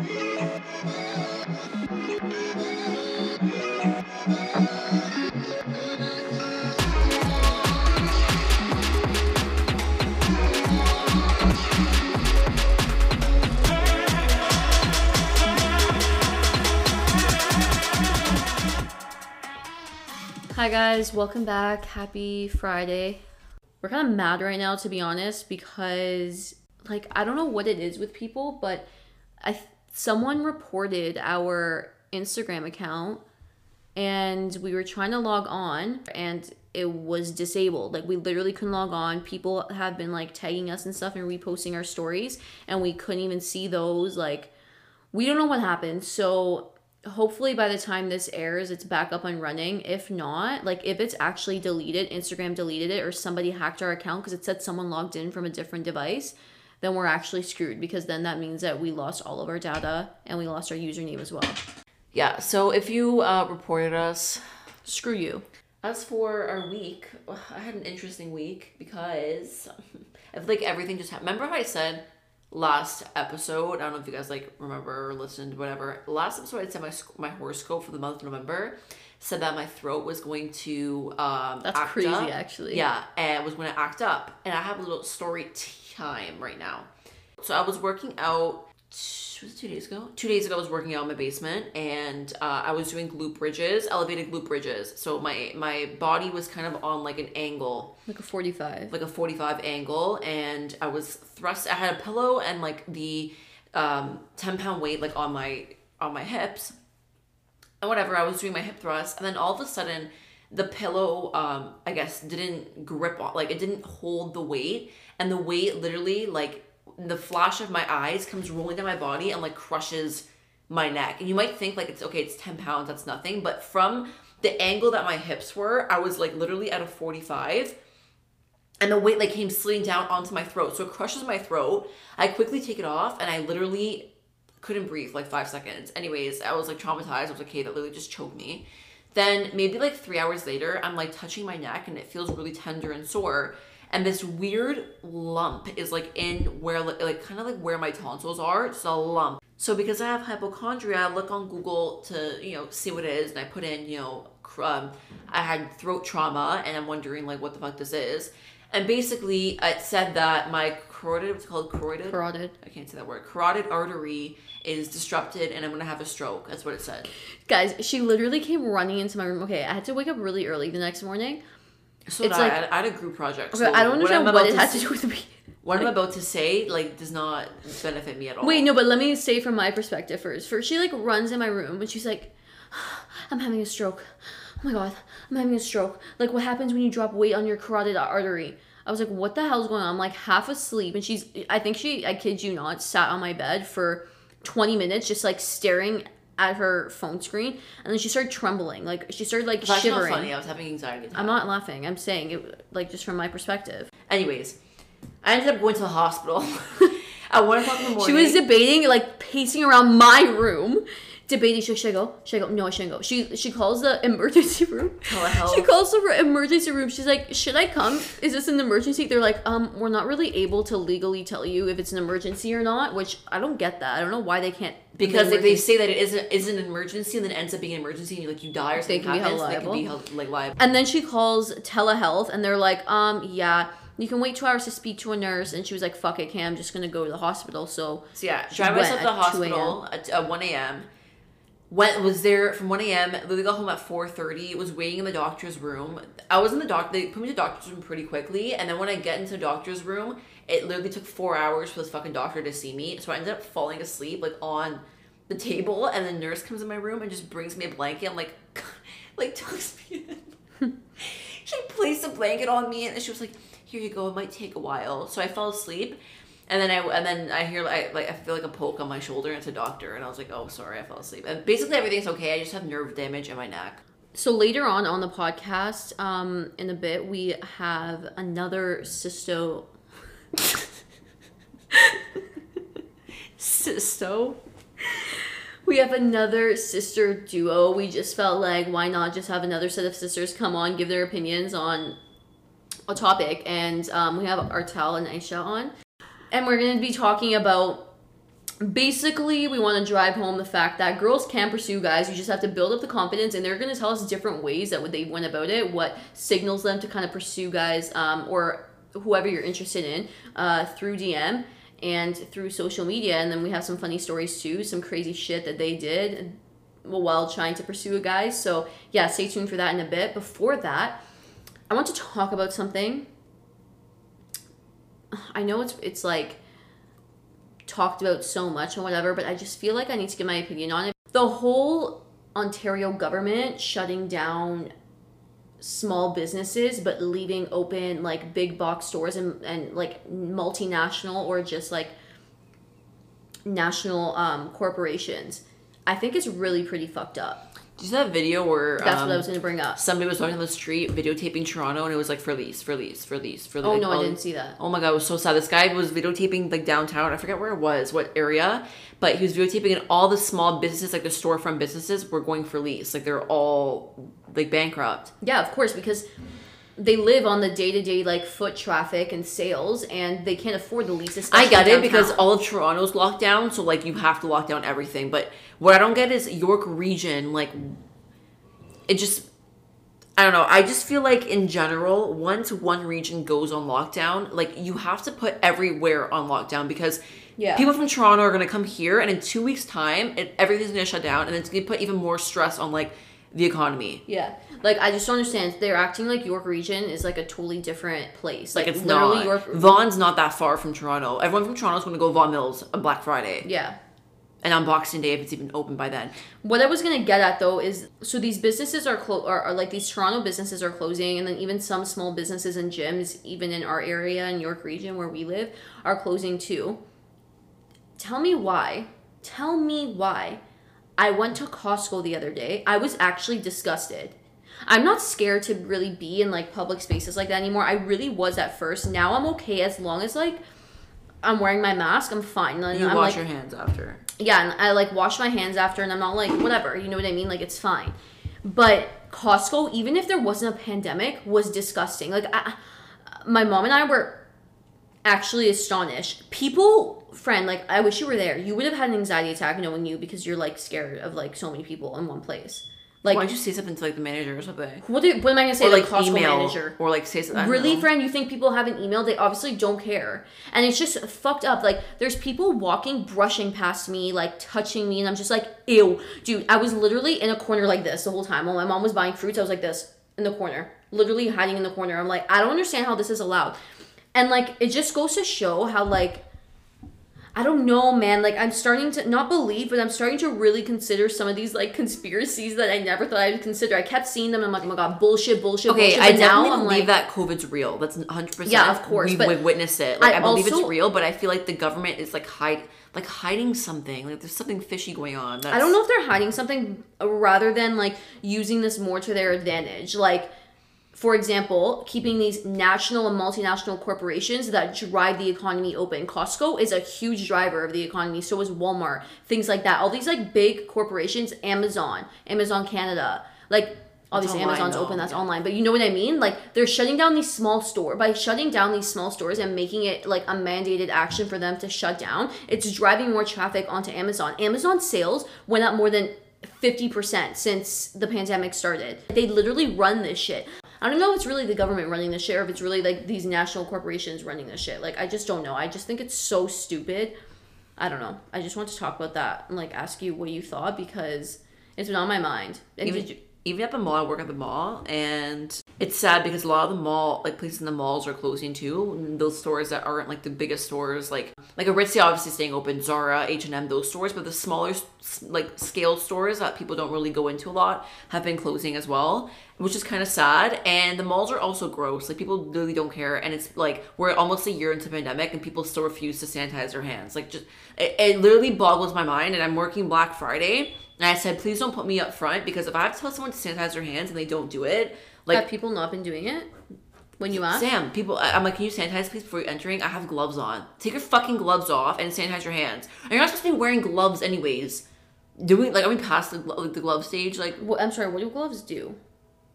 Hi guys, welcome back. Happy Friday. We're kind of mad right now to be honest because like I don't know what it is with people, but I someone reported our Instagram account and we were trying to log on and it was disabled. Like we literally couldn't log on. People have been like tagging us and stuff and reposting our stories and we couldn't even see those like we don't know what happened. So hopefully by the time this airs it's back up and running if not like if it's actually deleted instagram deleted it or somebody hacked our account because it said someone logged in from a different device then we're actually screwed because then that means that we lost all of our data and we lost our username as well Yeah, so if you uh, reported us, screw you as for our week, I had an interesting week because I feel like everything just happened. Remember how I said last episode? I don't know if you guys like remember or listened, whatever. Last episode, I said my my horoscope for the month of November said that my throat was going to um That's crazy, up. actually. Yeah, and it was going to act up, and I have a little story time right now. So I was working out. Was it two days ago? Two days ago, I was working out in my basement, and uh, I was doing glute bridges, elevated glute bridges. So my my body was kind of on like an angle, like a 45 like a 45 angle and i was thrust i had a pillow and like the um 10 pound weight like on my on my hips whatever i was doing my hip thrust and then all of a sudden the pillow um i guess didn't grip on like it didn't hold the weight and the weight literally like the flash of my eyes comes rolling down my body and like crushes my neck and you might think like it's okay it's 10 pounds that's nothing but from the angle that my hips were i was like literally at a 45 and the weight like came sliding down onto my throat. So it crushes my throat. I quickly take it off and I literally couldn't breathe like five seconds. Anyways, I was like traumatized. I was like, okay, that literally just choked me. Then maybe like three hours later, I'm like touching my neck and it feels really tender and sore. And this weird lump is like in where like, kind of like where my tonsils are, It's a lump. So because I have hypochondria, I look on Google to you know see what it is, and I put in you know um, I had throat trauma, and I'm wondering like what the fuck this is. And basically, it said that my carotid, what's called carotid? carotid I can't say that word. Carotid artery is disrupted, and I'm gonna have a stroke. That's what it said. guys she literally came running into my room okay i had to wake up really early the next morning So It's I, like- I, had, I had a group project. okay, so i don't what understand what about it had to do with me What I'm about to say like does not benefit me at all. Wait, no, but let me say from my perspective first. First, she like runs in my room and she's like, "I'm having a stroke. Oh my god, I'm having a stroke. Like, what happens when you drop weight on your carotid artery?" I was like, "What the hell's going on?" I'm like half asleep, and she's, I think she, I kid you not, sat on my bed for 20 minutes just like staring at her phone screen, and then she started trembling. Like she started like That's shivering. not funny. I was having anxiety. I'm not laughing. I'm saying it like just from my perspective. Anyways, I ended up going to the hospital at one o'clock in the morning. She was debating, like pacing around my room, debating. Should, should I go? Should I go? No, I shouldn't go. She she calls the emergency room. Telehealth. She calls the emergency room. She's like, "Should I come? Is this an emergency?" They're like, "Um, we're not really able to legally tell you if it's an emergency or not." Which I don't get that. I don't know why they can't. because they if they say that it isn't isn't an emergency and then it ends up being an emergency and you like you die or something can be held happens, they can be held like liable. And then she calls telehealth, and they're like, "Um, yeah." You can wait two hours to speak to a nurse, and she was like, "Fuck it, Cam, I'm just gonna go to the hospital." So So yeah, She drive myself to the at 2 a.m. hospital at, at one a.m. Went was there from one a.m. Literally got home at four thirty. Was waiting in the doctor's room. I was in the doc. They put me to the doctor's room pretty quickly, and then when I get into the doctor's room, it literally took four hours for this fucking doctor to see me. So I ended up falling asleep like on the table, and the nurse comes in my room and just brings me a blanket. I'm like, like tucks me in. she placed a blanket on me, and she was like, "Here you go. It might take a while." So I fell asleep, and then I and then I hear I like I feel like a poke on my shoulder, and it's a doctor, and I was like, "Oh, sorry, I fell asleep." And basically everything's okay. I just have nerve damage in my neck. So later on on the podcast, um, in a bit, we have another cysto. Cysto. We have another sister duo. We just felt like why not just have another set of sisters come on, give their opinions on a topic, and um, we have Artel and Aisha on, and we're gonna be talking about basically we want to drive home the fact that girls can pursue guys you just have to build up the confidence and they're going to tell us different ways that they went about it what signals them to kind of pursue guys um, or whoever you're interested in uh, through dm and through social media. And then we have some funny stories too some crazy shit that they did while trying to pursue a guy. So yeah stay tuned for that in a bit. Before that i want to talk about something i know it's it's like talked about so much and whatever, but I just feel like I need to give my opinion on it. The whole Ontario government shutting down small businesses but leaving open like big box stores and, and like multinational or just like national um, corporations i think it's really pretty fucked up did you see that video where that's um, what i was going to bring up somebody was walking on the street videotaping Toronto and it was like for lease, for lease, for lease, for lease. oh like, no i didn't see that Oh my god, it was so sad. This guy was videotaping like downtown. I forget where it was, what area, but he was videotaping and all the small businesses, like the storefront businesses, were going for lease. Like they're all like bankrupt. Yeah, of course, because they live on the day to day like foot traffic and sales, and they can't afford the leases. I get it because all of Toronto's locked down, so like you have to lock down everything. But what I don't get is York region, like it just I don't know. I just feel like in general, once one region goes on lockdown, like you have to put everywhere on lockdown because Yeah. people from Toronto are gonna come here, and in two weeks' time, it, everything's gonna shut down, and it's gonna put even more stress on like the economy. yeah, like I just don't understand. They're acting like York region is like a totally different place. Like it's literally not. York. Vaughan's not that far from Toronto. Everyone from Toronto's gonna go Vaughan Mills on Black Friday yeah. and on Boxing Day if it's even open by then. What I was gonna get at though is so these businesses are are, are like these Toronto businesses are closing, and then even some small businesses and gyms, even in our area in York region where we live, are closing too. Tell me why. Tell me why. I went to Costco the other day. I was actually disgusted. I'm not scared to really be in like public spaces like that anymore. I really was at first. Now I'm okay as long as like I'm wearing my mask. I'm fine. And You I'm wash like, your hands after. yeah, and I like wash my hands after, and I'm not like whatever, you know what I mean? Like it's fine. But Costco, even if there wasn't a pandemic, was disgusting. Like I, my mom and I were actually astonished. People, friend, like I wish you were there. You would have had an anxiety attack knowing you because you're like scared of like so many people in one place. Like Why don't you say something to like the manager or something? what, do, what am I gonna say? Or like like Costco email manager. or like say something. Really, know. friend, you think people haven't emailed? They obviously don't care. And it's just fucked up. Like, there's people walking, brushing past me, like touching me, and I'm just like, ew. Dude, I was literally in a corner like this the whole time. While my mom was buying fruits, I was like this in the corner, literally hiding in the corner. I'm like, I don't understand how this is allowed. And like, it just goes to show how, like, I don't know, man. Like, I'm starting to not believe, but I'm starting to really consider some of these like conspiracies that I never thought I would consider. I kept seeing them. And I'm like, oh my god, bullshit, bullshit, Okay, bullshit. I now I'm believe like, that COVID's real. That's 100%. Yeah, of course, We've, but we've witnessed it. Like, I, I believe also- it's real, but I feel like the government is like hide, like hiding something. Like there's something fishy going on. That's, I don't know if they're hiding something rather than like using this more to their advantage. Like, for example, keeping these national and multinational corporations that drive the economy open. Costco is a huge driver of the economy. So is Walmart, things like that. All these like big corporations, Amazon, Amazon Canada, like. Obviously, online, Amazon's though. open. That's online, but you know what I mean. Like they're shutting down these small store by shutting down these small stores and making it like a mandated action for them to shut down. It's driving more traffic onto Amazon. Amazon sales went up more than 50% since the pandemic started. They literally run this shit. I don't know if it's really the government running this shit or if it's really like these national corporations running this shit. Like, I just don't know. I just think it's so stupid. I don't know. I just want to talk about that and like ask you what you thought because it's been on my mind. And even, did you, even at the mall, I work at the mall, and it's sad because a lot of the mall, like places in the malls, are closing too. Those stores that aren't like the biggest stores, like like Aritzia, obviously staying open, Zara, H and M, those stores, but the smaller like scale stores that people don't really go into a lot have been closing as well, which is kind of sad. And the malls are also gross. Like people really don't care, and it's like we're almost a year into pandemic, and people still refuse to sanitize their hands. Like just it, it literally boggles my mind. And I'm working Black Friday. And I said, please don't put me up front because if I have to tell someone to sanitize their hands and they don't do it, like have people not been doing it when you ask? Sam, people, I- I'm like, can you sanitize please before you're entering? I have gloves on. Take your fucking gloves off and sanitize your hands. And you're not supposed to be wearing gloves anyways. Doing like, are we past the, glo- like, the glove stage? Like, Well, I'm sorry. What do gloves do?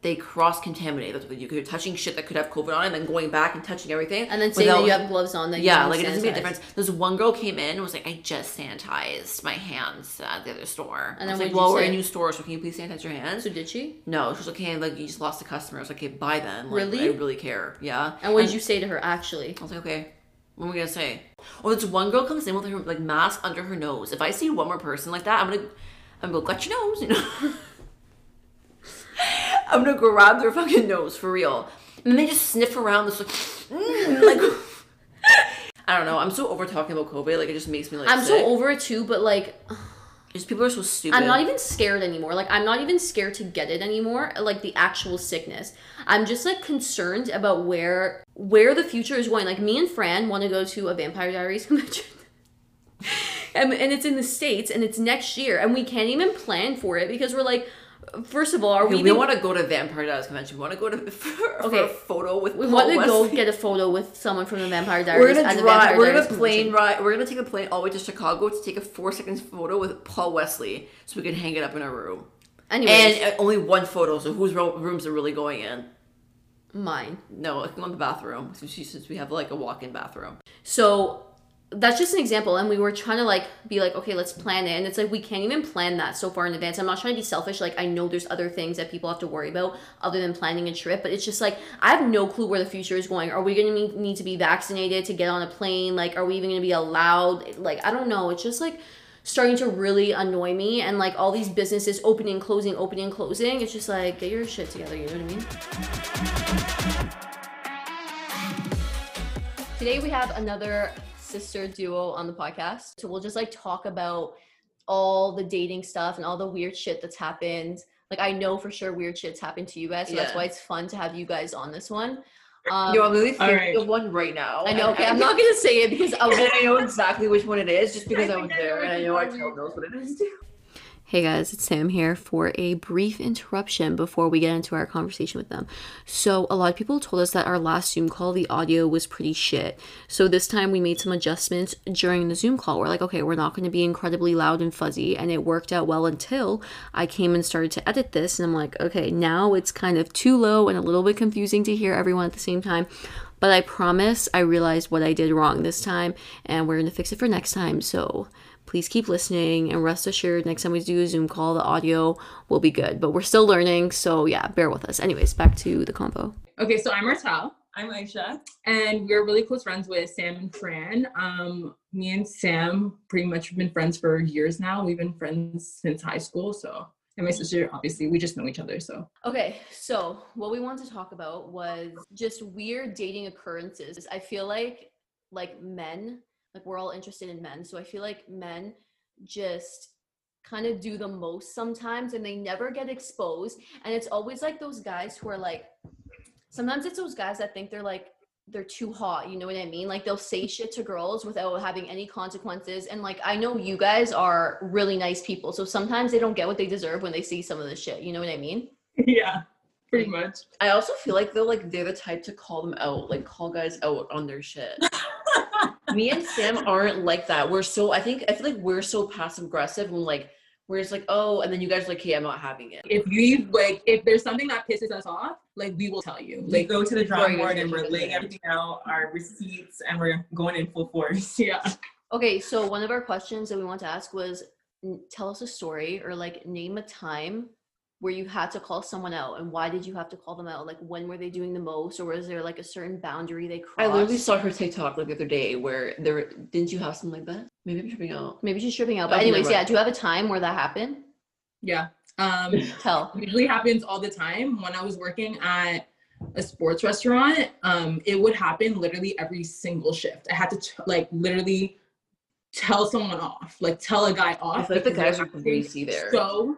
They cross contaminate. That's what You're touching shit that could have COVID on it, and then going back and touching everything. And then saying that you have gloves on. That yeah, like it doesn't make a difference. This one girl came in and was like, "I just sanitized my hands at the other store." And I was then like, "Well, we're you a new store, so can you please sanitize your hands?" So did she? No, she was like, "Okay, like you just lost a customer." I was like, "Okay, bye then." Like, Really? I really care. Yeah. And what did you say to her actually? I was like, okay, what am I gonna say? Oh, this one girl comes in with her like mask under her nose. If I see one more person like that, I'm gonna, I'm gonna go your nose. You know, I'm gonna grab their fucking nose for real. And then they just sniff around this like, mm, like. I don't know. I'm so over talking about COVID. Like it just makes me like. I'm sick. so over it too, but like Just people are so stupid. I'm not even scared anymore. Like I'm not even scared to get it anymore, like the actual sickness. I'm just like concerned about where where the future is going. Like me and Fran want to go to a Vampire Diaries convention. and, and it's in the states and it's next year and we can't even plan for it because we're like first of all, are we We, even want to go to Vampire Diaries convention. We want to go to for, for Okay. a photo with. we want to go get a photo with someone from the Vampire Diaries. We're gonna drive. Vampire We're gonna plane ride. We're gonna take a plane all the way to Chicago to take a four seconds photo with Paul Wesley, so we can hang it up in our room. Anyways, And uh, only one photo. So whose rooms are really going in? mine. No, I can go in the bathroom she, since we have like a walk-in bathroom. So that's just an example. And we were trying to like be like, okay, let's plan it. And it's like we can't even plan that so far in advance. I'm not trying to be selfish. Like I know there's other things that people have to worry about other than planning a trip, but it's just like I have no clue where the future is going. Are we gonna need, need to be vaccinated to get on a plane? Like, are we even gonna be allowed? Like, I don't know. It's just like starting to really annoy me and like all these businesses opening closing opening closing it's just like get your shit together you know what i mean Today we have another sister duo on the podcast. So we'll just like talk about all the dating stuff and all the weird shit that's happened. Like I know for sure weird shit's happened to you guys, so that's why it's fun to have you guys on this one. Um, Yo, I'm literally All thinking right. of one right now. I know. and Okay, I'm not gonna say it because I was. I know exactly which one it is, just because I, I was I there, and I know our talking child knows what it is too. Hey guys, it's Sam here for a brief interruption before we get into our conversation with them. So, a lot of people told us that our last Zoom call, the audio was pretty shit. So, this time we made some adjustments during the Zoom call. We're like, okay, we're not going to be incredibly loud and fuzzy. And it worked out well until I came and started to edit this. And I'm like, okay, now it's kind of too low and a little bit confusing to hear everyone at the same time. But I promise I realized what I did wrong this time, and we're going to fix it for next time. So, please keep listening and rest assured next time we do a zoom call the audio will be good but we're still learning so yeah bear with us anyways back to the combo Okay, so I'm Martel, I'm Aisha. and we're really close friends with Sam and Fran. Um, me and Sam pretty much have been friends for years now. We've been friends since high school. So, and my sister, obviously, we just know each other. So, okay so what we wanted to talk about was just weird dating occurrences i feel like like men like we're all interested in men. So i feel like men just kind of do the most sometimes and they never get exposed. And it's always like those guys who are like sometimes it's those guys that think they're like they're too hot you know what i mean? Like they'll say shit to girls without having any consequences. And like i know you guys are really nice people so sometimes they don't get what they deserve when they see some of the shit you know what i mean? Yeah, pretty much. I also feel like they're like they're the type to call them out, like call guys out on their shit. Me and Sam aren't like that. We're so I think I feel like we're so passive aggressive and like we're just like oh, and then you guys are like hey, I'm not having it. If you like, if there's something that pisses us off, like we will tell you. Like go to the drawing board and we're laying everything out, our receipts, and we're going in full force. yeah. okay so one of our questions that we want to ask was tell us a story or like name a time where you had to call someone out and why did you have to call them out like when were they doing the most or was there like a certain boundary they crossed I literally saw her TikTok like the other day where there didn't you have something like that? Maybe I'm tripping out. maybe she's tripping out but never anyways yeah do you have a time where that happened Yeah. Um, tell usually happens all the time when i was working at a sports restaurant um it would happen literally every single shift i had to t- like literally tell someone off like tell a guy off I feel like the because guys they're are acting greasy there. so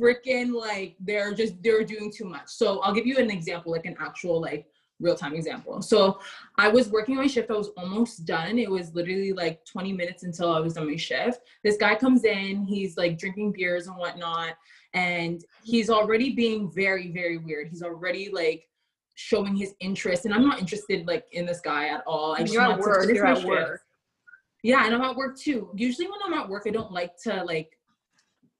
freaking like they're just they're doing too much. So i'll give you an example like an actual like real time example. So i was working on my shift i was almost done. It was literally like 20 minutes until i was on my shift. This guy comes in he's like drinking beers and whatnot and he's already being very very weird. He's already like showing his interest and i'm not interested like in this guy at all. I just you're at work you're at shift. work Yeah, and I'm at work too. Usually when I'm at work, I don't like to like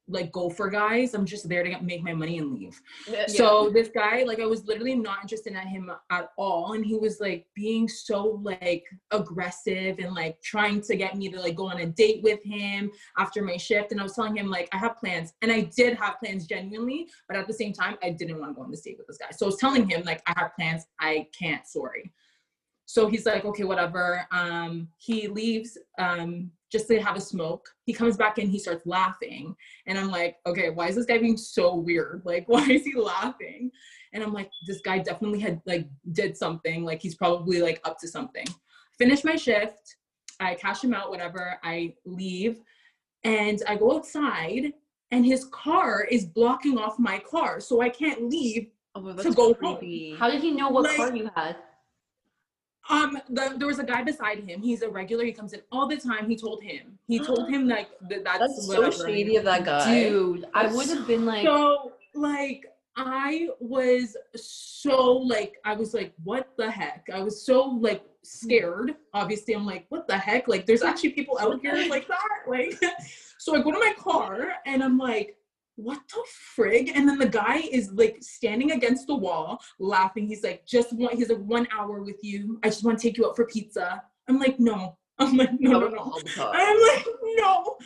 like go for guys. I'm just there to get, make my money and leave. Uh, yeah. So this guy, like, I was literally not interested in him at all, and he was like being so like aggressive and like trying to get me to like go on a date with him after my shift. And I was telling him like I have plans, and I did have plans genuinely, but at the same time, I didn't want to go on this date with this guy. So I was telling him like I have plans, I can't, sorry. So he's like, okay, whatever. Um, he leaves um, just to have a smoke. He comes back in, he starts laughing. And I'm like, okay, why is this guy being so weird? Like, why is he laughing? And I'm like, this guy definitely had like did something. Like he's probably like up to something. Finish my shift. I cash him out, whatever. I leave and I go outside and his car is blocking off my car. So I can't leave. Oh, To that's go home. How did he know what Like- car you had? Um, the, there was a guy beside him. He's a regular. He comes in all the time. He told him. He told him like that. That's, That's so shady of that guy. Dude, I would have been like, So like I was so like I was like what the heck? I was so like scared. Obviously, I'm like what the heck? Like there's actually people out here like that. Like so I go to my car and I'm like what the frig? And then the guy is like standing against the wall laughing. He's like, just one, he's like, one hour with you. I just want to take you out for pizza. I'm like, no. I'm like, no, no, no. I'm like, no.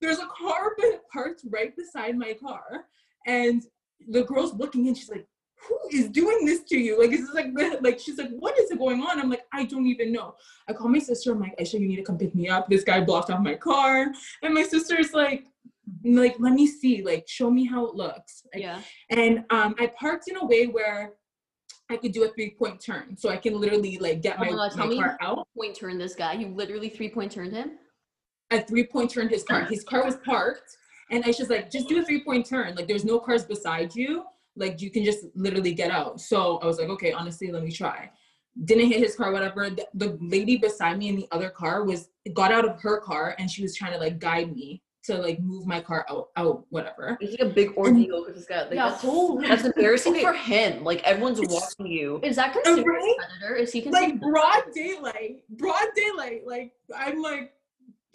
There's a car parked right beside my car, and the girl's looking and she's like, "Who is doing this to you?" Like, it's like, like she's like, "What is going on?" I'm like, "I don't even know." I call my sister. I'm like, "Aisha, you need to come pick me up." This guy blocked off my car, and my sister's like, "Like, let me see. Like, show me how it looks." Like, yeah. and um, I parked in a way where I could do a three point turn, so I can literally like get Oh my, my tell my me- car out. Point turn this guy. You literally three point turned him. a three point turn his car. His car was parked, and I just like, just do a three point turn. Like, there's no cars beside you. Like, you can just literally get out. So I was like, okay, honestly, let me try. Didn't hit his car, whatever. The, the lady beside me in the other car was got out of her car, and she was trying to like guide me to like move my car out, out, whatever. It's like a big ordeal with this guy. Like, Yeah, that's, holy- that's embarrassing for him. Like everyone's watching you. Is that considered Right? a predator? Is he considered Like broad daylight, broad daylight. Like I'm like,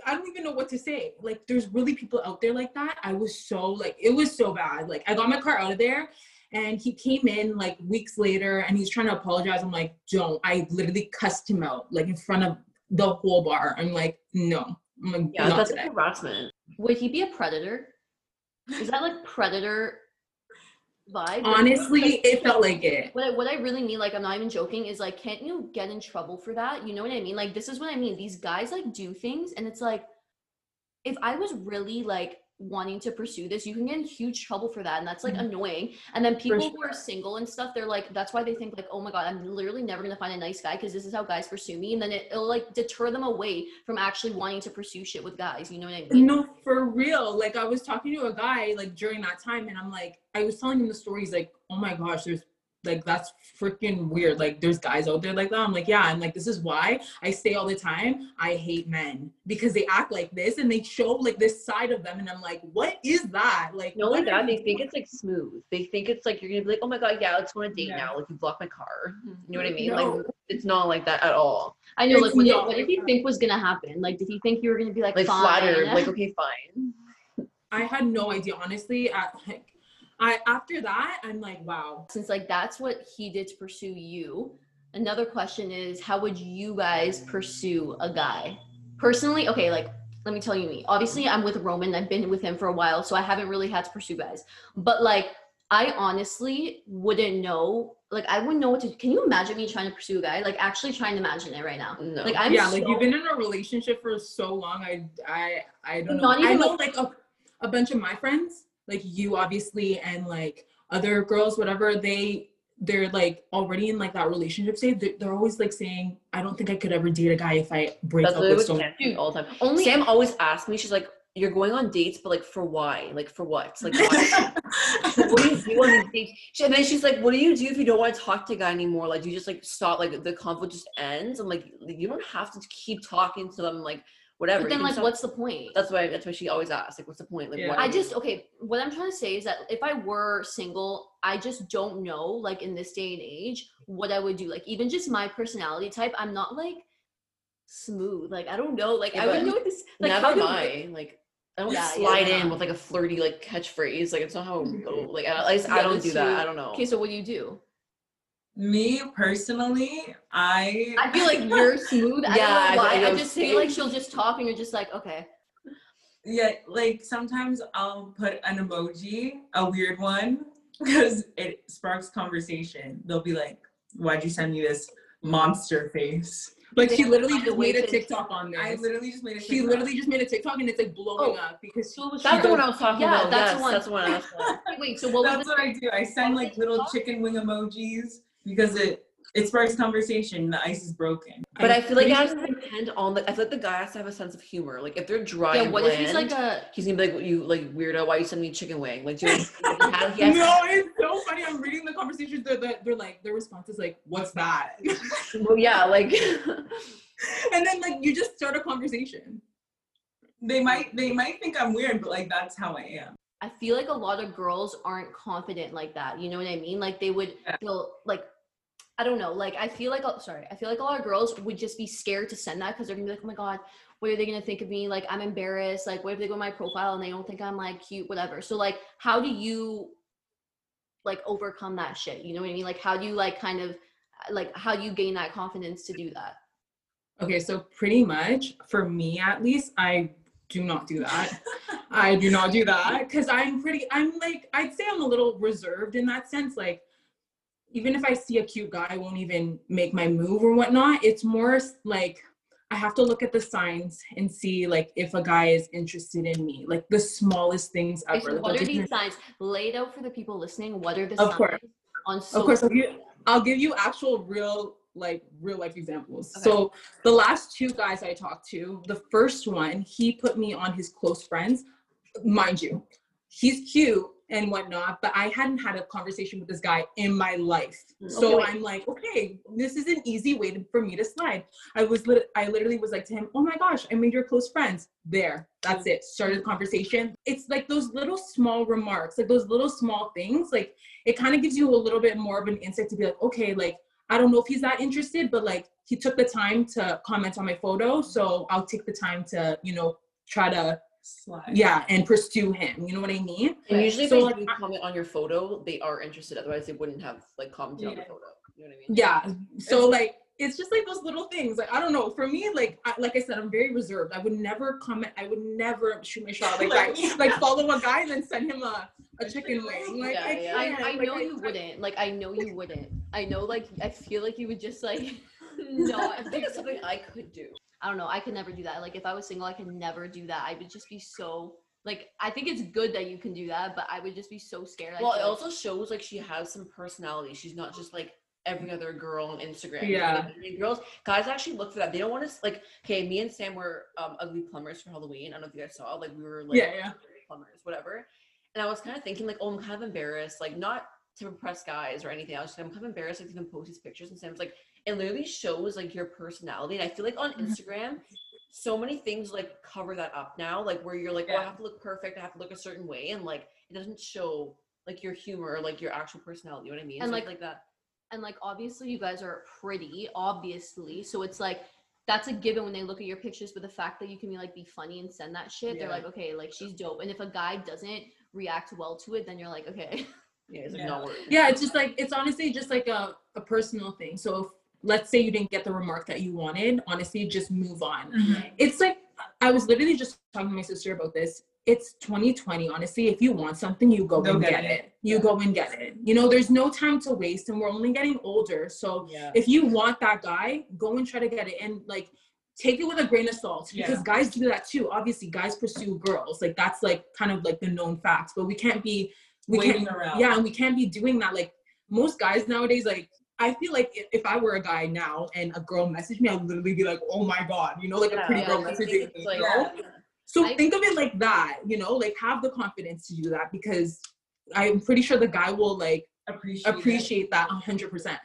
I don't even know what to say. Like, there's really people out there like that. I was so like, it was so bad. Like, I got my car out of there, and he came in like weeks later, and he's trying to apologize. I'm like, don't. I literally cussed him out like in front of the whole bar. I'm like, no. I'm Yeah, not that's today. harassment. Would he be a predator? Is that like predator vibe? Honestly, it felt like it. What I, what I really mean, like I'm not even joking, is like, can't you get in trouble for that? You know what I mean? Like this is what I mean. These guys like do things, and it's like, if I was really like wanting to pursue this, you can get in huge trouble for that, and that's like Mhm. annoying. And then people who are single and stuff, they're like, that's why they think like, oh my god, I'm literally never gonna find a nice guy because this is how guys pursue me, and then it, it'll like deter them away from actually wanting to pursue shit with guys. You know what I mean? No, for real. Like I was talking to a guy like during that time, and I'm like, I was telling him the stories. Like, oh my gosh, there's like that's freaking weird. Like there's guys out there like that. I'm like, yeah. I'm like this is why I say all the time, I hate men because they act like this and they show like this side of them, and I'm like, what is that? Like, No are that, they think it's like smooth. They think it's like you're gonna be like, oh my god, yeah, let's go on a date Yeah. now. Like you blocked my car. Mhm. You know what I mean? No. Like it's not like that at all. I know. Like, It's what, did, what did he think was gonna happen? Like, did he think you were gonna be like, Like fine? flattered. Like okay, fine. I had no idea, honestly. I, like, I after that, I'm like, wow. since like that's what he did to pursue you another question is how would you guys pursue a guy personally okay like let me tell you me obviously i'm with roman i've been with him for a while so i haven't really had to pursue guys but like i honestly wouldn't know like i wouldn't know what to can you imagine me trying to pursue a guy like actually trying to imagine it right now No. like i'm yeah, so, like you've been in a relationship for so long. I I I don't know. Not even I know like a, a bunch of my friends, like you obviously, and like other girls, whatever. They they're like already in like that relationship stage. They're, they're always like saying, "I don't think I could ever date a guy if I break That's up with someone." Sam all the time. only Sam always asks me, she's like, You're going on dates, but like for why? Like for what? Like why? what do you do on these dates? She- And then she's like, What do you do if you don't want to talk to a guy anymore? Like do you just like stop like the conflict just ends? I'm like, you don't have to keep talking to them like whatever. but then like what's the point that's why that's why she always asks. Like, what's the point? Like Yeah. I just okay. What I'm trying to say is that if I were single, I just don't know, like in this day and age, what I would do. Like even just my personality type, I'm not like smooth. Like I don't know. Like Yeah, I wouldn't know what this. Like never how do mind. Like I don't Yeah, slide yeah. in with like a flirty like catchphrase. Like it's not how it mm-hmm. go. Like I, at least Yeah, I don't do that. I don't know. Okay, so what do you do? Me personally, I I feel like you're smooth. I Yeah, I- don't know why. I I, know, just same. feel like she'll just talk and you're just like, okay. yeah, like sometimes I'll put an emoji, a weird one, because it sparks conversation. They'll be like, "Why'd you send me this monster face?" Like she literally to find a just made a TikTok on this. I literally just made a. She literally just made a TikTok and it's like blowing Oh. up because So she That's the one I was talking Yeah, about. that's yes, the one. that's the one I was talking Wait, so what was That's what I do. I send like little chicken wing emojis because it it sparks conversation. The ice is broken. But I feel like it pretty has to depend on the. I feel like the guy has to have a sense of humor. Like if they're dry Yeah, and what bland, if he's like a he's gonna be like, "You like weirdo? Why you send me chicken wing?" Like, do you, like, he has, No, it's so funny. I'm reading the conversations. They're, they're, they're like, their response is like, what's that? well, yeah, like and then like you just start a conversation. They might they might think I'm weird, but like that's how I am. I feel like a lot of girls aren't confident like that. You know what I mean? Like they would Yeah. feel like I don't know. Like I feel like sorry, I feel like a lot of girls would just be scared to send that because they're gonna be like, oh my god, what are they gonna think of me? Like I'm embarrassed. Like what if they go my profile and they don't think I'm like cute, whatever. So like, how do you like overcome that shit? You know what I mean? Like how do you like kind of like how do you gain that confidence to do that? Okay, so pretty much for me at least, I do not do that. I do not do that because I'm pretty, I'm like, I'd say I'm a little reserved in that sense. Like, even if I see a cute guy, I won't even make my move or whatnot. It's more like I have to look at the signs and see like if a guy is interested in me, like the smallest things ever. Like, what are these signs? Lay it out for the people listening. What are the Of signs course. on of course, I'll give, I'll give you actual real like real life examples. Okay. So the last two guys I talked to, the first one, he put me on his close friends. Mind you, he's cute and whatnot, but I hadn't had a conversation with this guy in my life. So wait. I'm like, okay, this is an easy way to, for me to slide. I was lit- I literally was like to him, oh my gosh, I made your close friends. There, that's it. Started the conversation. It's like those little small remarks, like those little small things, like it kind of gives you a little bit more of an insight to be like, okay, like I don't know if he's that interested, but like he took the time to comment on my photo, so I'll take the time to, you know, try to Slide. yeah and pursue him. You know what I mean? and usually if So, they like, comment on your photo, they are interested. Otherwise, they wouldn't have like commented on the photo. You know what I mean? Yeah. So It's- like it's just like those little things. Like I don't know. For me, like I, like I said, I'm very reserved. I would never comment. I would never shoot my shot like Like, that. Like follow a guy and then send him a, a chicken wing. Oh, like Yeah, I, yeah. I. I Like, know you wouldn't. Like I know you wouldn't. I know like I feel like you would just like no. I think it's something I could do. I don't know. I could never do that. Like if I was single, I could never do that. I would just be so like I think it's good that you can do that, but I would just be so scared. Well, it also shows like she has some personality. She's not just like every other girl on Instagram. Yeah. Like, and girls, guys actually look for that. They don't want to like. Okay, me and Sam were um, ugly plumbers for Halloween. I don't know if you guys saw. Like we were like Yeah, yeah. plumbers, whatever. And I was kind of thinking like, oh, I'm kind of embarrassed. Like not to impress guys or anything. I was just I'm kind of embarrassed like to even post these pictures. And Sam's like, it literally shows like your personality. And I feel like on Mm-hmm. Instagram. So many things like cover that up now, like where you're like, oh, I have to look perfect, I have to look a certain way, and like it doesn't show like your humor or like your actual personality. You know what I mean? And, So like- like that. and like obviously you guys are pretty, obviously. So it's like that's a given when they look at your pictures, but the fact that you can be like be funny and send that shit, they're like, okay, like she's dope. And if a guy doesn't react well to it, then you're like, okay. Yeah, it's like Yeah. not working. Yeah, it's just like it's honestly just like a, a personal thing. So if let's say you didn't get the remark that you wanted, honestly, just move on. Mhm. It's like I was literally just talking to my sister about this. It's 2020. Honestly, if you want something, you go Go and get get, it. it. You go and get it. You know, there's no time to waste, and we're only getting older. So Yeah. if you want that guy, go and try to get it. And like take it with a grain of salt because Yeah. guys do that too. Obviously, guys pursue girls. Like that's like kind of like the known fact, But we can't be we Waiting can't around. yeah, and we can't be doing that. Like most guys nowadays, like I feel like if, if I were a guy now and a girl messaged me, I'd literally be like, oh my god, you know, like a pretty yeah, girl messaging it's me. like- Yeah. So I- think of it like that, you know, like have the confidence to do that because I'm pretty sure the guy will like Appreciate. appreciate that hundred percent.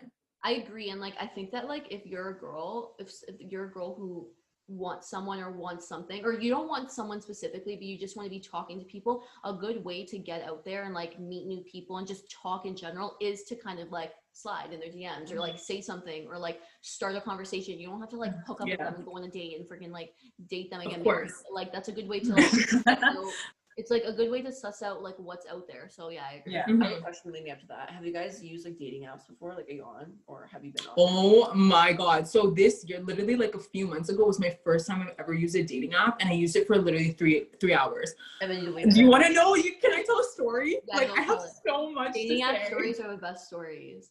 I agree, and like I think that like if you're a girl, if, if you're a girl who want someone or want something or you don't want someone specifically but you just want to be talking to people a good way to get out there and like meet new people and just talk in general is to kind of like slide in their DMs or like say something or like start a conversation. You don't have to like hook up with them and go on a date and freaking like date them again. because, course. Like that's a good way to like so it's like a good way to suss out like what's out there. So yeah, I agree. Yeah. I have a Mhm. question leading up to that. Have you guys used like dating apps before? Like, are you on or have you been on? Oh my god. So this year, literally like a few months ago, was my first time I've ever used a dating app and I used it for literally three three hours. And then you wait. Do you want to know? You can I tell a story? Yeah, like I have it. so much Dating to app stories are the best stories.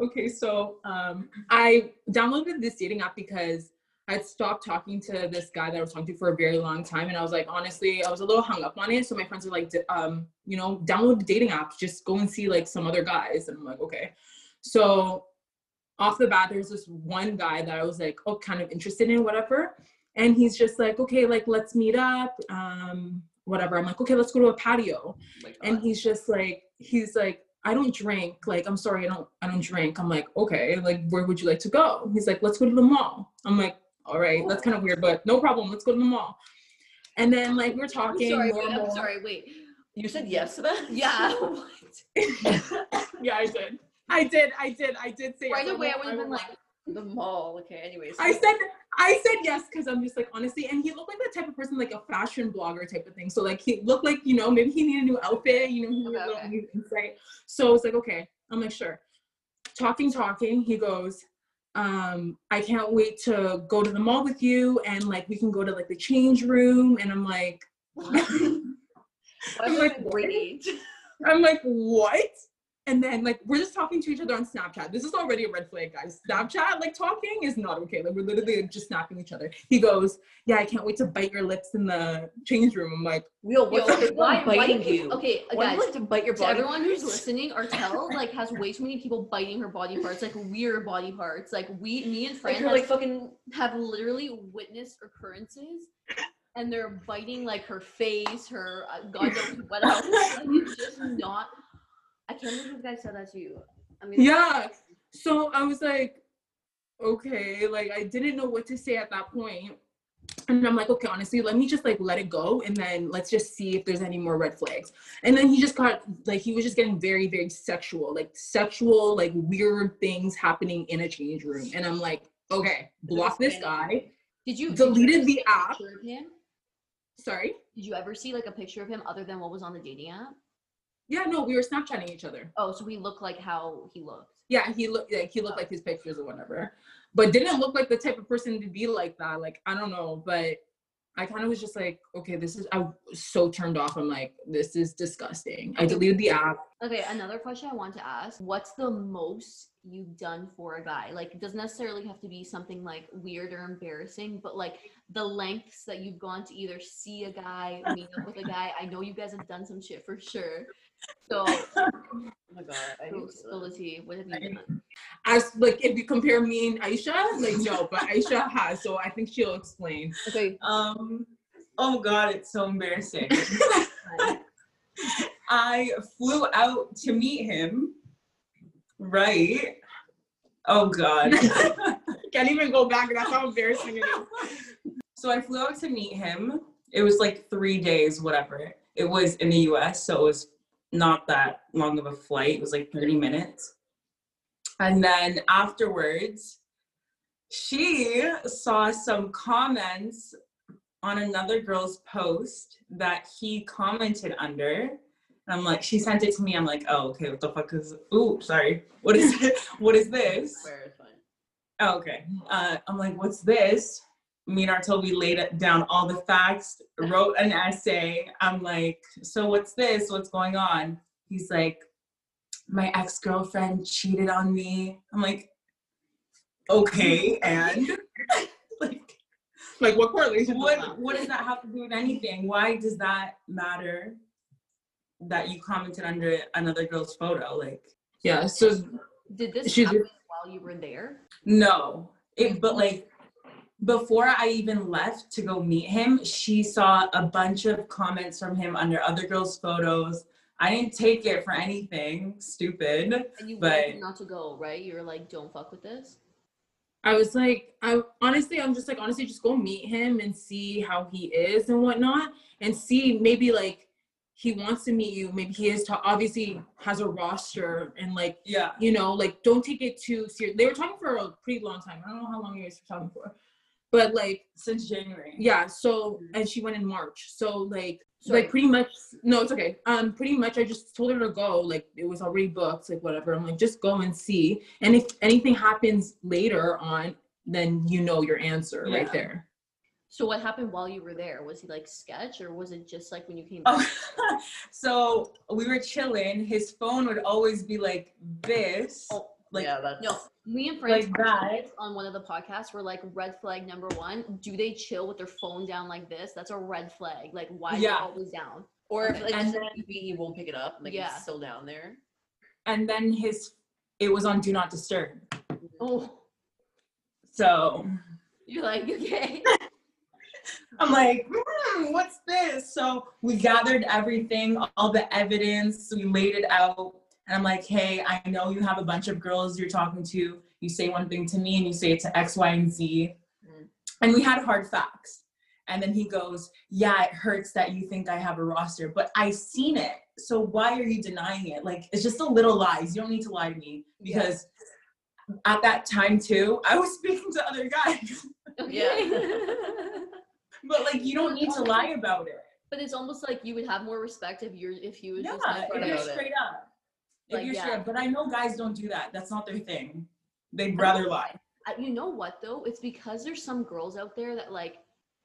Okay, so um I downloaded this dating app because I'd stopped talking to this guy that I was talking to for a very long time, and I was like, honestly, I was a little hung up on it. So my friends were like, "D- um, you know, download the dating app, just go and see like some other guys, and I'm like, okay. So off the bat, there's this one guy that I was like, oh, kind of interested in, whatever. And he's just like, okay, like let's meet up, um, whatever. I'm like, okay, let's go to a patio Like, and he's just like he's like i don't drink like i'm sorry i don't i don't drink i'm like okay like where would you like to go he's like let's go to the mall i'm like all right that's kind of weird but no problem let's go to the mall and then like we're I'm talking sorry, wait. I'm sorry, wait. you said yes to that? Yeah. yeah i did i did i did i did say right yes. away I would have been won't like, The mall. Okay. Anyways. I said I said yes because I'm just like honestly, and he looked like the type of person like a fashion blogger type of thing. So like he looked like you know maybe he needed a new outfit, you know, he needed Okay, a little okay. new insight. So I was like, okay, I'm like sure. Talking, talking. He goes, um, I can't wait to go to the mall with you, and like we can go to like the change room. And I'm like, I'm like, wait. I'm like, what? And then like we're just talking to each other on Snapchat. This is already a red flag, guys. Snapchat, like talking is not okay. Like we're literally just snapping each other. He goes, Yeah, I can't wait to bite your lips in the change room. I'm like, Yo, Yo, what's up with why, why biting do you? okay, Why guys, you like to bite your to body? everyone who's listening, Artel like has way too many people biting her body parts, like weird body parts. Like we, me and like Fran you're has- like fucking. have literally witnessed occurrences, and they're biting like her face, her uh, God knows what else. Like, it's just not. I can't believe you guys said that to you. I mean, Yeah. So I was like, okay, like I didn't know what to say at that point. And I'm like, okay, honestly, let me just like let it go and then let's just see if there's any more red flags. And then he just got like he was just getting very, very sexual, like sexual, like weird things happening in a change room. And I'm like, okay, block this guy. Did you Deleted did you the app. of him? Sorry. Did you ever see like a picture of him other than what was on the dating app? Yeah, no, we were Snapchatting each other. Oh, so we looked like how he looked. Yeah, he looked like he looked like his pictures or whatever, but didn't look like the type of person to be like that. Like I don't know, but I kind of was just like, okay, this is. I was so turned off. I'm like, this is disgusting. I deleted the app. Okay, another question I want to ask. What's the most you've done for a guy? Like it doesn't necessarily have to be something like weird or embarrassing, but like the lengths that you've gone to either see a guy, meet up with a guy. I know you guys have done some shit for sure. So Oh my god. I so spill the that. tea. What have you done? As like if you compare me and Aisha, like no, but Aisha has, so I think she'll explain. Okay. Um, oh god, it's so embarrassing. I flew out to meet him. Right. Oh god. Can't even go back. That's how embarrassing it is. so I flew out to meet him. It was like three days, whatever. It was in the US, so it was not that long of a flight. It was like 30 minutes. And then afterwards, she saw some comments on another girl's post that he commented under. And I'm like, she sent it to me. I'm like, oh, okay, what the fuck is, ooh, sorry. What is it? What is this? Swear, it's fine. Oh, okay. Uh, I'm like, what's this? Me and Artel, we laid down all the facts, wrote an essay. I'm like, so what's this? What's going on? He's like, my ex girlfriend cheated on me. I'm like, okay, and like, Like what correlation? what what does that have to do with anything? Why does that matter? That you commented under another girl's photo, like Yeah. So Did this She's- happen while you were there? No, it but like before I even left to go meet him, she saw a bunch of comments from him under other girls' photos. I didn't take it for anything stupid. And you But- wanted not to go, right? You were like, don't fuck with this. I was like, I honestly, I'm just like, honestly, just go meet him and see how he is and whatnot, and see maybe like he wants to meet you. Maybe he is ta- obviously has a roster and like Yeah. you know, like don't take it too serious. They were talking for a pretty long time. I don't know how long you guys were talking for, but like Since January. yeah. So and she went in March. So like Sorry. like pretty much no, it's okay. Um, pretty much I just told her to go. Like it was already booked. Like whatever. I'm like just go and see. And if anything happens later on, then you know your answer right there. So what happened while you were there? Was he like sketch or was it just like when you came back? Oh, so we were chilling. His phone would always be like this. Oh, like yeah, that's No, me and friends Like on one of the podcasts were like red flag number one. Do they chill with their phone down like this? That's a red flag. Like why is it always down? Or if like And then- like, he won't pick it up, like Yeah. it's still down there. and then his it was on do not disturb. Oh, So you're like okay. I'm like, hmm, what's this? So we gathered everything, all the evidence, we laid it out. And I'm like, hey, I know you have a bunch of girls you're talking to. You say one thing to me and you say it to X, Y, and Z. Mm. And we had hard facts. And then he goes, yeah, it hurts that you think I have a roster, but I seen it. So why are you denying it? Like, it's just a little lies. You don't need to lie to me because at that time too, I was speaking to other guys. yeah. but like, you don't need to lie about it. but it's almost like you would have more respect if you're if you was Yeah, just like, if you're about it. straight up. If Like, you're yeah. up. But I know guys don't do that. That's not their thing. They'd rather lie. You know what though? It's because there's some girls out there that like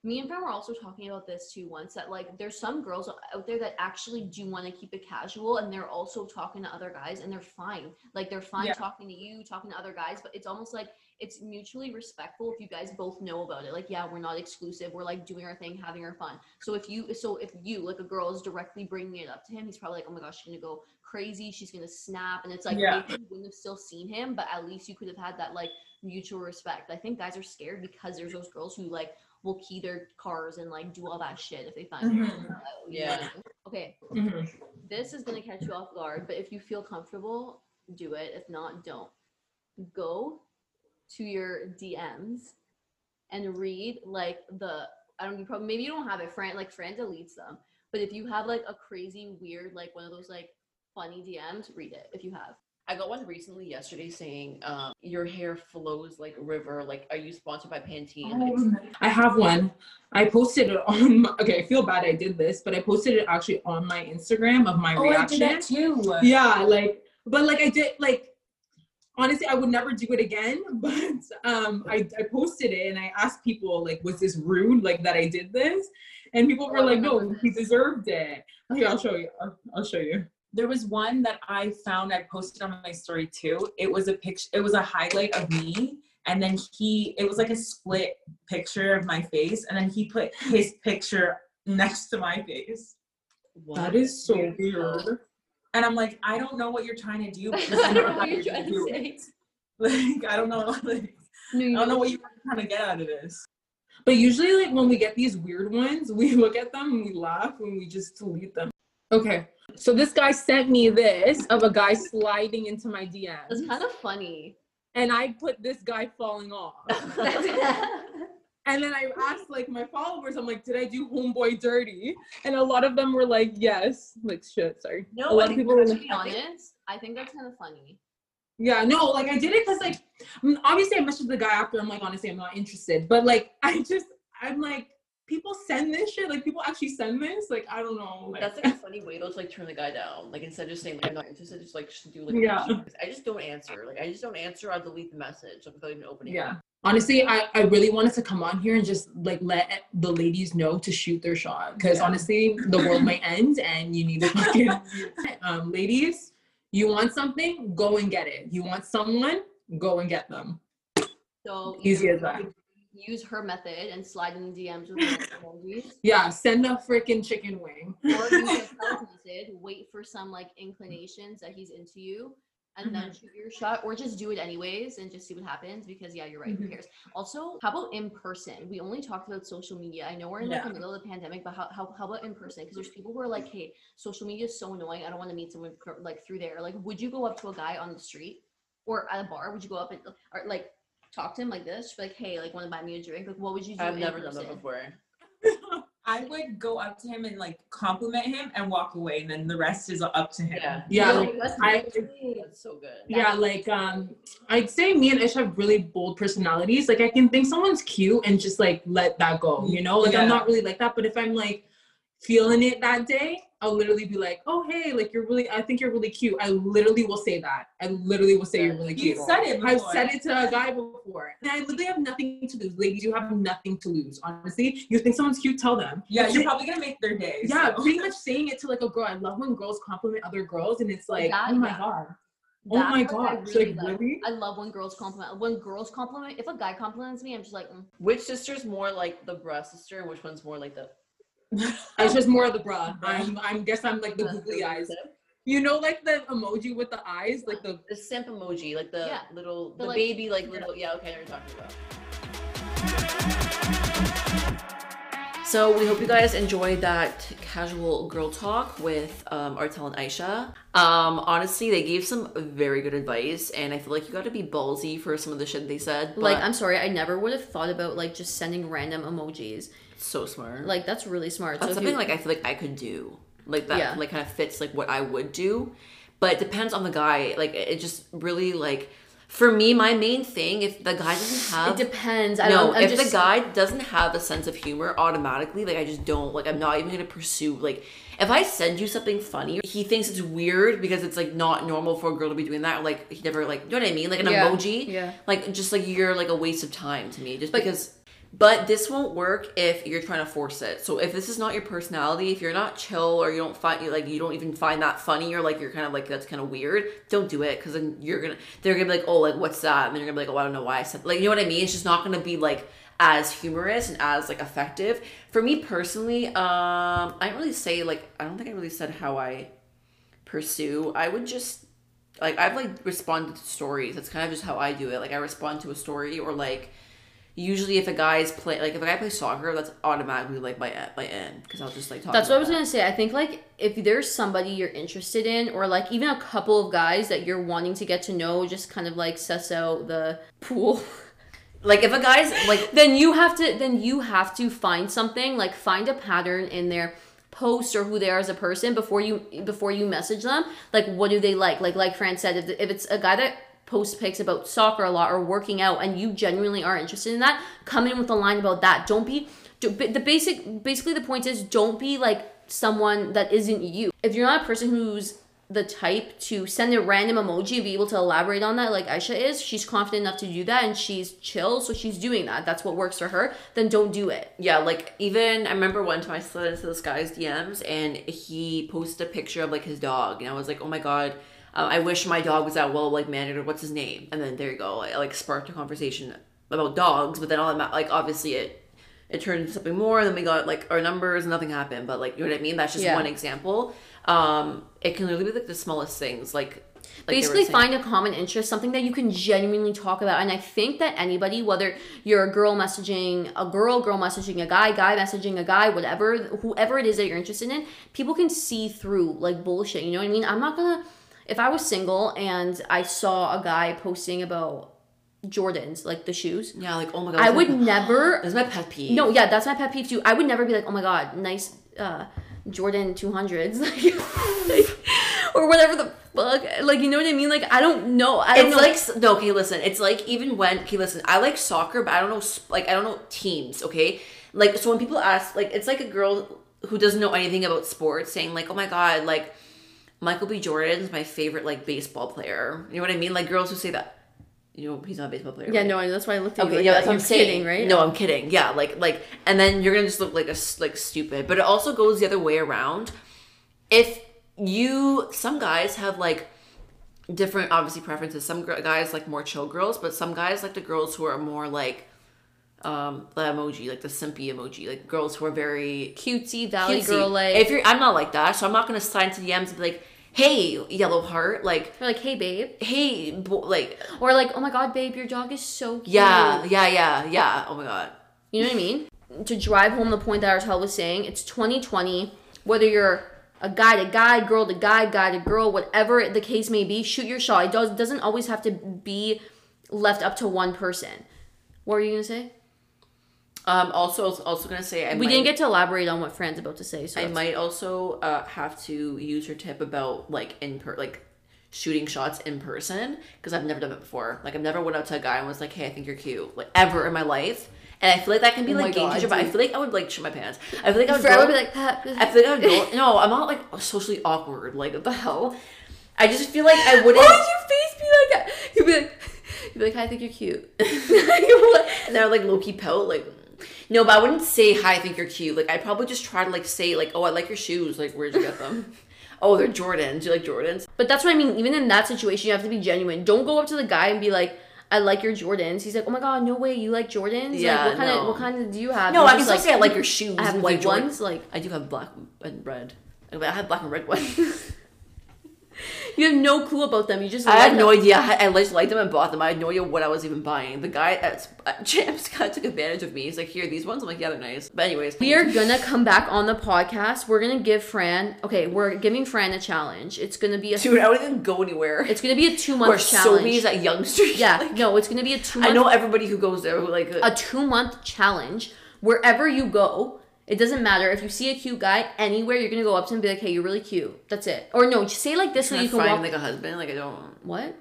me and Fran were also talking about this too once that like there's some girls out there that actually do want to keep it casual and they're also talking to other guys and they're fine. Like they're fine Yeah. talking to you, talking to other guys, but it's almost like it's mutually respectful if you guys both know about it. Like, yeah, we're not exclusive. We're like doing our thing, having our fun. So if you, so if you, like a girl, is directly bringing it up to him, he's probably like, oh my gosh, she's gonna go crazy. She's gonna snap, and it's like Yeah. maybe you wouldn't have still seen him, but at least you could have had that like mutual respect. I think guys are scared because there's those girls who like will key their cars and like do all that shit if they find you Yeah. know. Okay, Mhm. this is gonna catch you off guard, but if you feel comfortable, do it. If not, don't. Go to your DMs and read like the I don't you probably maybe you don't have it. Fran like Fran deletes them, but if you have like a crazy weird like one of those like funny DMs, read it if you have. I got one recently yesterday saying, um, "Your hair flows like a river. Like, are you sponsored by Pantene?" Like, I have one. I posted it on. My, okay, I feel bad I did this, but I posted it actually on my Instagram of my Oh, I reaction. did that too. yeah like but like i did like honestly i would never do it again but um I, I posted it and i asked people like was this rude like that i did this and people were Oh, like no he deserved it okay i'll show you i'll, I'll show you There was one that I found I posted on my story too. It was a picture, it was a highlight of me. And then he, it was like a split picture of my face. And then he put his picture next to my face. what? that is so Weird weird. And I'm like, I don't know what you're trying to do. I don't know what you're you're trying gonna say. it. Like, I don't know. Like, No, I don't know what you're trying to get out of this. but usually like when we get these weird ones we look at them and we laugh and we just delete them okay so this guy sent me this of a guy sliding into my DM. It's kind of funny. and i put this guy falling off And then I asked like my followers, I'm like, did I do homeboy dirty? And a lot of them were like, yes. Like shit, sorry. No, a lot of people were to like, be honest, I think that's kind of funny. yeah, no, like I did it because like mm, obviously I messaged the guy after. I'm like, honestly, I'm not interested. But like I just I'm like, people send this shit. Like people actually send this. Like I don't know. Like, That's like a funny way to like turn the guy down. Like instead of just saying like I'm not interested, just like just do like Yeah. I just don't answer. Like I just don't answer. I'll delete the message like, without even opening. yeah. it. Honestly, I, I really wanted to come on here and just like let the ladies know to shoot their shot because Yeah. honestly, the world might end and you need to fucking um, ladies. You want something, go and get it. You want someone, go and get them. So Easy as that. Use her method and slide in the DMs with emojis. Yeah, send a freaking chicken wing. or use a text message, wait for some like inclinations that he's into you, and then shoot your shot, or just do it anyways and just see what happens. Because yeah, you're right. Who Mhm. cares? Also, how about in person? We only talked about social media. I know we're in like Yeah. the middle of the pandemic, but how how, how about in person? Because there's people who are like, hey, social media is so annoying. I don't want to meet someone like through there. Like, would you go up to a guy on the street or at a bar? Would you go up and or like? Talk to him like this? She'd be like, hey, like, want to buy me a drink? Like, what would you do? I've in never done that before. I would go up to him and like compliment him and walk away, and then the rest is up to him. Yeah. Yeah, No, like, that's I- That's so good. yeah, like um, I'd say me and Ish have really bold personalities. Like I can think someone's cute and just like let that go, you know. Like I'm not really like that, but if I'm like feeling it that day, I'll literally be like, "Oh hey, like you're really, I think you're really cute." I literally will say that. I literally will say you're really cute. You cute. said it before. I've said it to a guy before, and I literally have nothing to lose. Ladies, you have nothing to lose. Honestly, you think someone's cute, tell them. Yeah, you're probably gonna make their day. yeah, so. pretty much saying it to like a girl. I love when girls compliment other girls, and it's like, That- oh my yeah. god, oh my god, really like like. really. I love when girls compliment. When girls compliment, if a guy compliments me, I'm just like, mm. Which sister's more like the bra sister, and which one's more like the? It's just more of the bra. I'm, uh-huh. I'm guess I'm like the uh-huh. googly eyes. You know, like the emoji with the eyes, like the. The simp emoji, like the Yeah. little, The, the, like- baby, like little. Yeah, okay, I know what you're talking about. So we hope you guys enjoyed that casual girl talk with um, Artel and Aisha. Um, honestly, they gave some very good advice, and I feel like you got to be ballsy for some of the shit they said. like, I'm sorry, I never would have thought about like just sending random emojis. so smart. Like, that's really smart. That's So something you- like I feel like I could do. Like that Yeah. like kind of fits like what I would do. But it depends on the guy. Like it just really like for me, my main thing, if the guy doesn't have it depends. I no, don't. If just, the guy doesn't have a sense of humor automatically, like I just don't like I'm not even gonna pursue like if I send you something funny, he thinks it's weird because it's like not normal for a girl to be doing that. Or, like he never like you know what I mean? Like an Yeah, emoji. yeah. Like just like you're like a waste of time to me. Just because but this won't work if you're trying to force it. So if this is not your personality, if you're not chill or you don't find you like you don't even find that funny or like you're kind of like that's kind of weird, don't do it because then you're gonna they're gonna be like oh like what's that and then you're gonna be like oh I don't know why I said like you know what I mean. It's just not gonna be like as humorous and as like effective. For me personally, um, I don't really say like I don't think I really said how I pursue. I would just like I've like responded to stories. That's kind of just how I do it. Like I respond to a story or like usually if a guy's play like if a guy plays soccer, that's automatically like my my end because I'll just like talk. That's what I was that. gonna say. I think like if there's somebody you're interested in, or like even a couple of guys that you're wanting to get to know, just kind of like suss out the pool. Like if a guy's like then you have to then you have to find something like find a pattern in their post or who they are as a person before you before you message them like what do they like like like fran said if, if it's a guy that posts pics about soccer a lot or working out and you genuinely are interested in that come in with a line about that don't be the basic basically the point is don't be like someone that isn't you if you're not a person who's the type to send a random emoji and be able to elaborate on that like Aisha is, she's confident enough to do that and she's chill, so she's doing that. That's what works for her. Then don't do it. yeah, like even I remember one time I slid into this guy's DMs and he posted a picture of like his dog and I was like, oh my god, uh, I wish my dog was that well like mannered. or What's his name? And then there you go, it like sparked a conversation about dogs. But then all that like obviously it it turned into something more. And then we got like our numbers. And nothing happened. But like you know what I mean? That's just Yeah. one example. Um, it can literally be like the smallest things. Like, like Basically, find a common interest, something that you can genuinely talk about. And I think that anybody, whether you're a girl messaging a girl, girl messaging a guy, guy messaging a guy, whatever, whoever it is that you're interested in, people can see through like bullshit. You know what I mean? I'm not gonna. If I was single and I saw a guy posting about Jordans, like the shoes, Yeah, like oh my god. I would never This is my pet peeve. No, yeah, that's my pet peeve too. I would never be like, oh my god, nice uh, Jordan 200s, like, or whatever the fuck. Like, you know what I mean? Like, I don't know. I don't It's know. like no. Okay, listen. It's like even when okay, listen. I like soccer, but I don't know. Like I don't know teams. Okay, like so when people ask, like it's like a girl who doesn't know anything about sports saying like, oh my god, like Michael B. Jordan's my favorite like baseball player. You know what I mean? Like girls who say that. You know, he's not a baseball player. yeah, right? no, that's why I looked at you. Okay, like yeah, that. that's what I'm saying. kidding, right? No, I'm kidding. Yeah, like like, and then you're gonna just look like a like stupid. But it also goes the other way around. If you, some guys have like different, obviously preferences. Some guys like more chill girls, but some guys like the girls who are more like, um, the emoji, like the simpy emoji, like girls who are very cutesy valley cutesy. girl, like if you're, I'm not like that, so I'm not gonna slide into DMs and be like, hey, yellow heart, like, you're like, hey, babe, hey, bo- like, or like, oh my god, babe, your dog is so cute. yeah, yeah, yeah, yeah. Oh my god. You know what I mean? To drive home the point that Artel was saying, it's 2020. Whether you're a guy to guy, girl to guy, guy to girl, whatever the case may be, shoot your shot. It does doesn't always have to be left up to one person. What were you gonna say? Um, also, I was also gonna say I we might, didn't get to elaborate on what Fran's about to say. So I that's- might also uh, have to use your tip about like in per like shooting shots in person because I've never done it before. Like I've never went up to a guy and was like, "Hey, I think you're cute," like ever in my life. And I feel like that can be Oh my like game God, changer, but I dude. feel like I would like shit my pants. I feel like I would Fran go, would be like, "Ah, I feel like I would go. No, I'm not like socially awkward. Like what the hell? I just feel like I wouldn't. Why would your face be like that? You'd be like, you'd be like, "Hi, I think you're cute." and they're like low key pout like. No, but I wouldn't say hi. I think you're cute. Like I'd probably just try to like say like, oh, I like your shoes. Like where'd you get them? oh, they're Jordans. Do you like Jordans? But that's what I mean. Even in that situation, you have to be genuine. Don't go up to the guy and be like, "I like your Jordans." He's like, "Oh my god, no way, you like Jordans? Yeah, like, what kind no. of what kind of do you have?" No, You're I can just still say I like your shoes. I have white like ones. Like I do have black and red. I have black and red ones. you have no clue about them. You just I had no them. idea. I, I just liked them and bought them. I had no idea what I was even buying. The guy at at Champs kind of took advantage of me. He's like, "Here, these ones." I'm like, "Yeah, they're nice." But anyways, We are gonna come back on the podcast. We're gonna give Fran. Okay, we're giving Fran a challenge. It's gonna be a. dude, I wouldn't even go anywhere. It's gonna be a two month challenge. Sobeys at Yonge Street. yeah, Like, no, it's gonna be a two I know everybody who goes there. Who like a two month challenge wherever you go. It doesn't matter if you see a cute guy anywhere. You're gonna go up to him and be like, "Hey, you're really cute." That's it. Or no, just say like this so you can find walk. like a husband. Like I don't. what?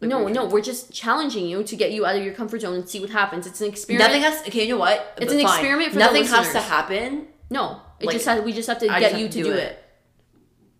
Like, no, no, we're just challenging you to get you out of your comfort zone and see what happens. It's an experiment. Nothing has. Okay, you know what? It's But an fine. experiment for the Nothing has to happen. no, it like, just has, we just have to I get just you to do do it. it.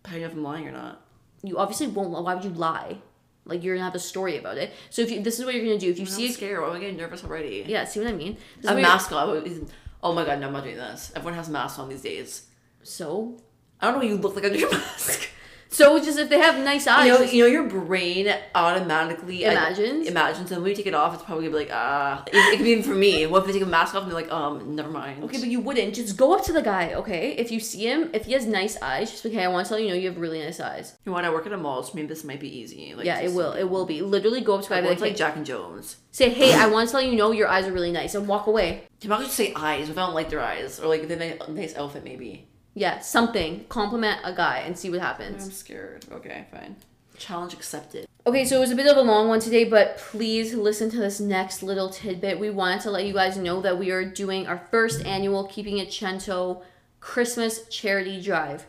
How do you know if I'm lying or not? You obviously won't. Lie. Why would you lie? Like you're gonna have a story about it. So if you, this is what you're gonna do. If you I'm see, a, scared. Why am I getting nervous already? yeah, see what I mean. This A what you're- mask on. Oh my god, no, I'm not doing this. Everyone has masks on these days. So, I don't know what you look like under your mask. So just if they have nice eyes, You know, you know, your brain automatically Imagines? imagines, and when you take it off, it's probably gonna be like, ah. It, it could be even for me. What if I take a mask off and be like, um, never mind. Okay, but you wouldn't. Just go up to the guy, okay? If you see him, if he has nice eyes, just be like, hey, I want to tell you, you know, you have really nice eyes. you know what? I work at a mall, so maybe this might be easy. Like, yeah, it will. It will be. Literally go up to guy I like, like hey, Jack and Jones. say, hey, I want to tell you, you know, your eyes are really nice, and walk away. Not gonna just say eyes if I don't like their eyes, or like they have a nice outfit, maybe. Yeah, something. Compliment a guy and see what happens. I'm scared. Okay, fine. Challenge accepted. Okay, so it was a bit of a long one today, but please listen to this next little tidbit. We wanted to let you guys know that we are doing our first annual Keeping It Cento Christmas charity drive.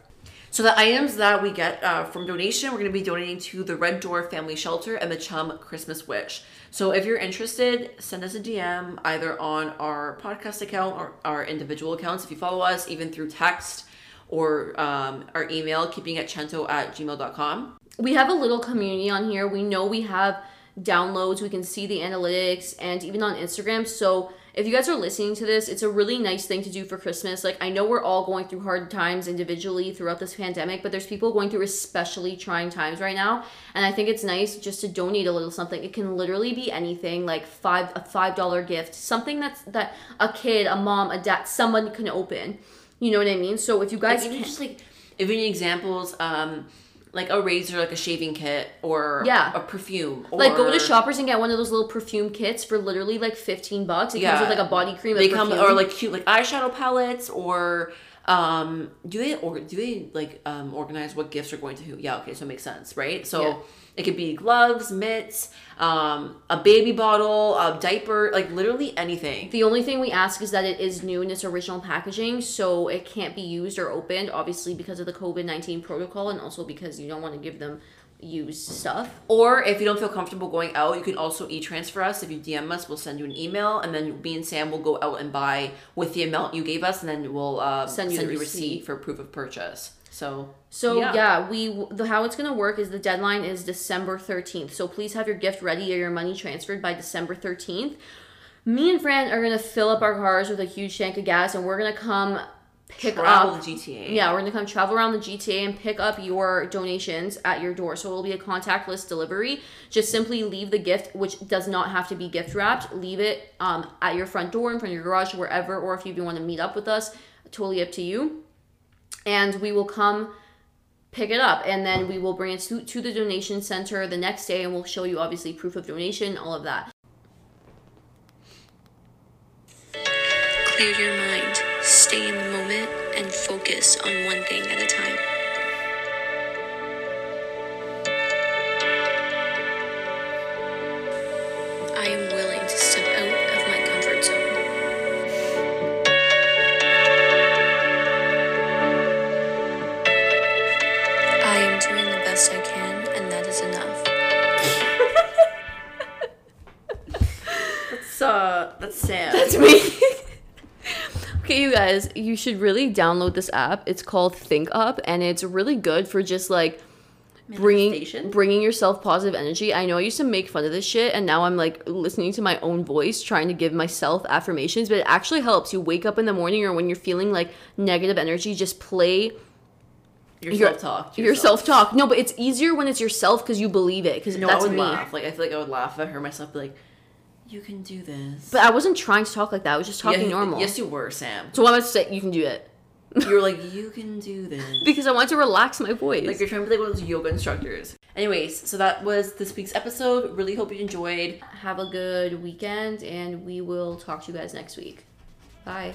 So the items that we get uh, from donation, we're going to be donating to the Red Door Family Shelter and the Chum Christmas Wish. So if you're interested, send us a DM either on our podcast account or our individual accounts if you follow us, even through text or um, our email, keeping at chento at gmail.com. we have a little community on here. We know we have downloads. We can see the analytics and even on Instagram. So if you guys are listening to this, it's a really nice thing to do for Christmas. Like I know we're all going through hard times individually throughout this pandemic, but there's people going through especially trying times right now. And I think it's nice just to donate a little something. It can literally be anything, like five a five dollar gift, something that's that a kid, a mom, a dad, someone can open. You know what I mean? So if you guys Like, even just like, if you need examples, um, like a razor, like a shaving kit, or Yeah. a perfume, or Like go to shoppers and get one of those little perfume kits for literally like fifteen bucks. It comes with like a body cream. they come perfume. or like cute like eyeshadow palettes or um do they or do they like um organize what gifts are going to who? Yeah okay so it makes sense right? So Yeah. it could be gloves mitts um a baby bottle a diaper like literally anything. The only thing we ask is that it is new in its original packaging, so it can't be used or opened, obviously because of the COVID nineteen protocol, and also because you don't want to give them used stuff. or if you don't feel comfortable going out you can also e-transfer us if you dm us we'll send you an email and then me and sam will go out and buy with the amount you gave us and then we'll uh, Send send you the receipt. receipt. for proof of purchase so So Yeah. yeah, we the how it's gonna work is the deadline is December thirteenth. So please have your gift ready or your money transferred by December thirteenth. Me and Fran are gonna fill up our cars with a huge tank of gas, and we're gonna come pick travel up the gta Yeah, we're gonna come travel around the GTA and pick up your donations at your door. So it'll be a contactless delivery. Just simply leave the gift, which does not have to be gift wrapped. Leave it um, at your front door, in front of your garage, wherever, or if you even want to meet up with us, totally up to you. And we will come pick it up, and then we will bring it to, to the donation center the next day, and we'll show you obviously proof of donation, all of that. Clear your mind, stay in the moment, and focus on one thing at a time. You should really download this app. It's called Think Up, and it's really good for just like bringing bringing yourself positive energy. I know I used to make fun of this shit, and now I'm like listening to my own voice, trying to give myself affirmations. But it actually helps. You wake up in the morning, or when you're feeling like negative energy, just play your self talk. Your self talk. No, but it's easier when it's yourself because you believe it. Because No, I would me. laugh. Like I feel like I would laugh if I heard myself be like, "You can do this." But I wasn't trying to talk like that. I was just talking Yeah, normal. Yes, you were, Sam. so why am I say you can do it? You were like, "You can do this." Because I wanted to relax my voice. Like you're trying to be like one of those yoga instructors. Anyways, so that was this week's episode. Really hope you enjoyed. have a good weekend and we will talk to you guys next week. Bye.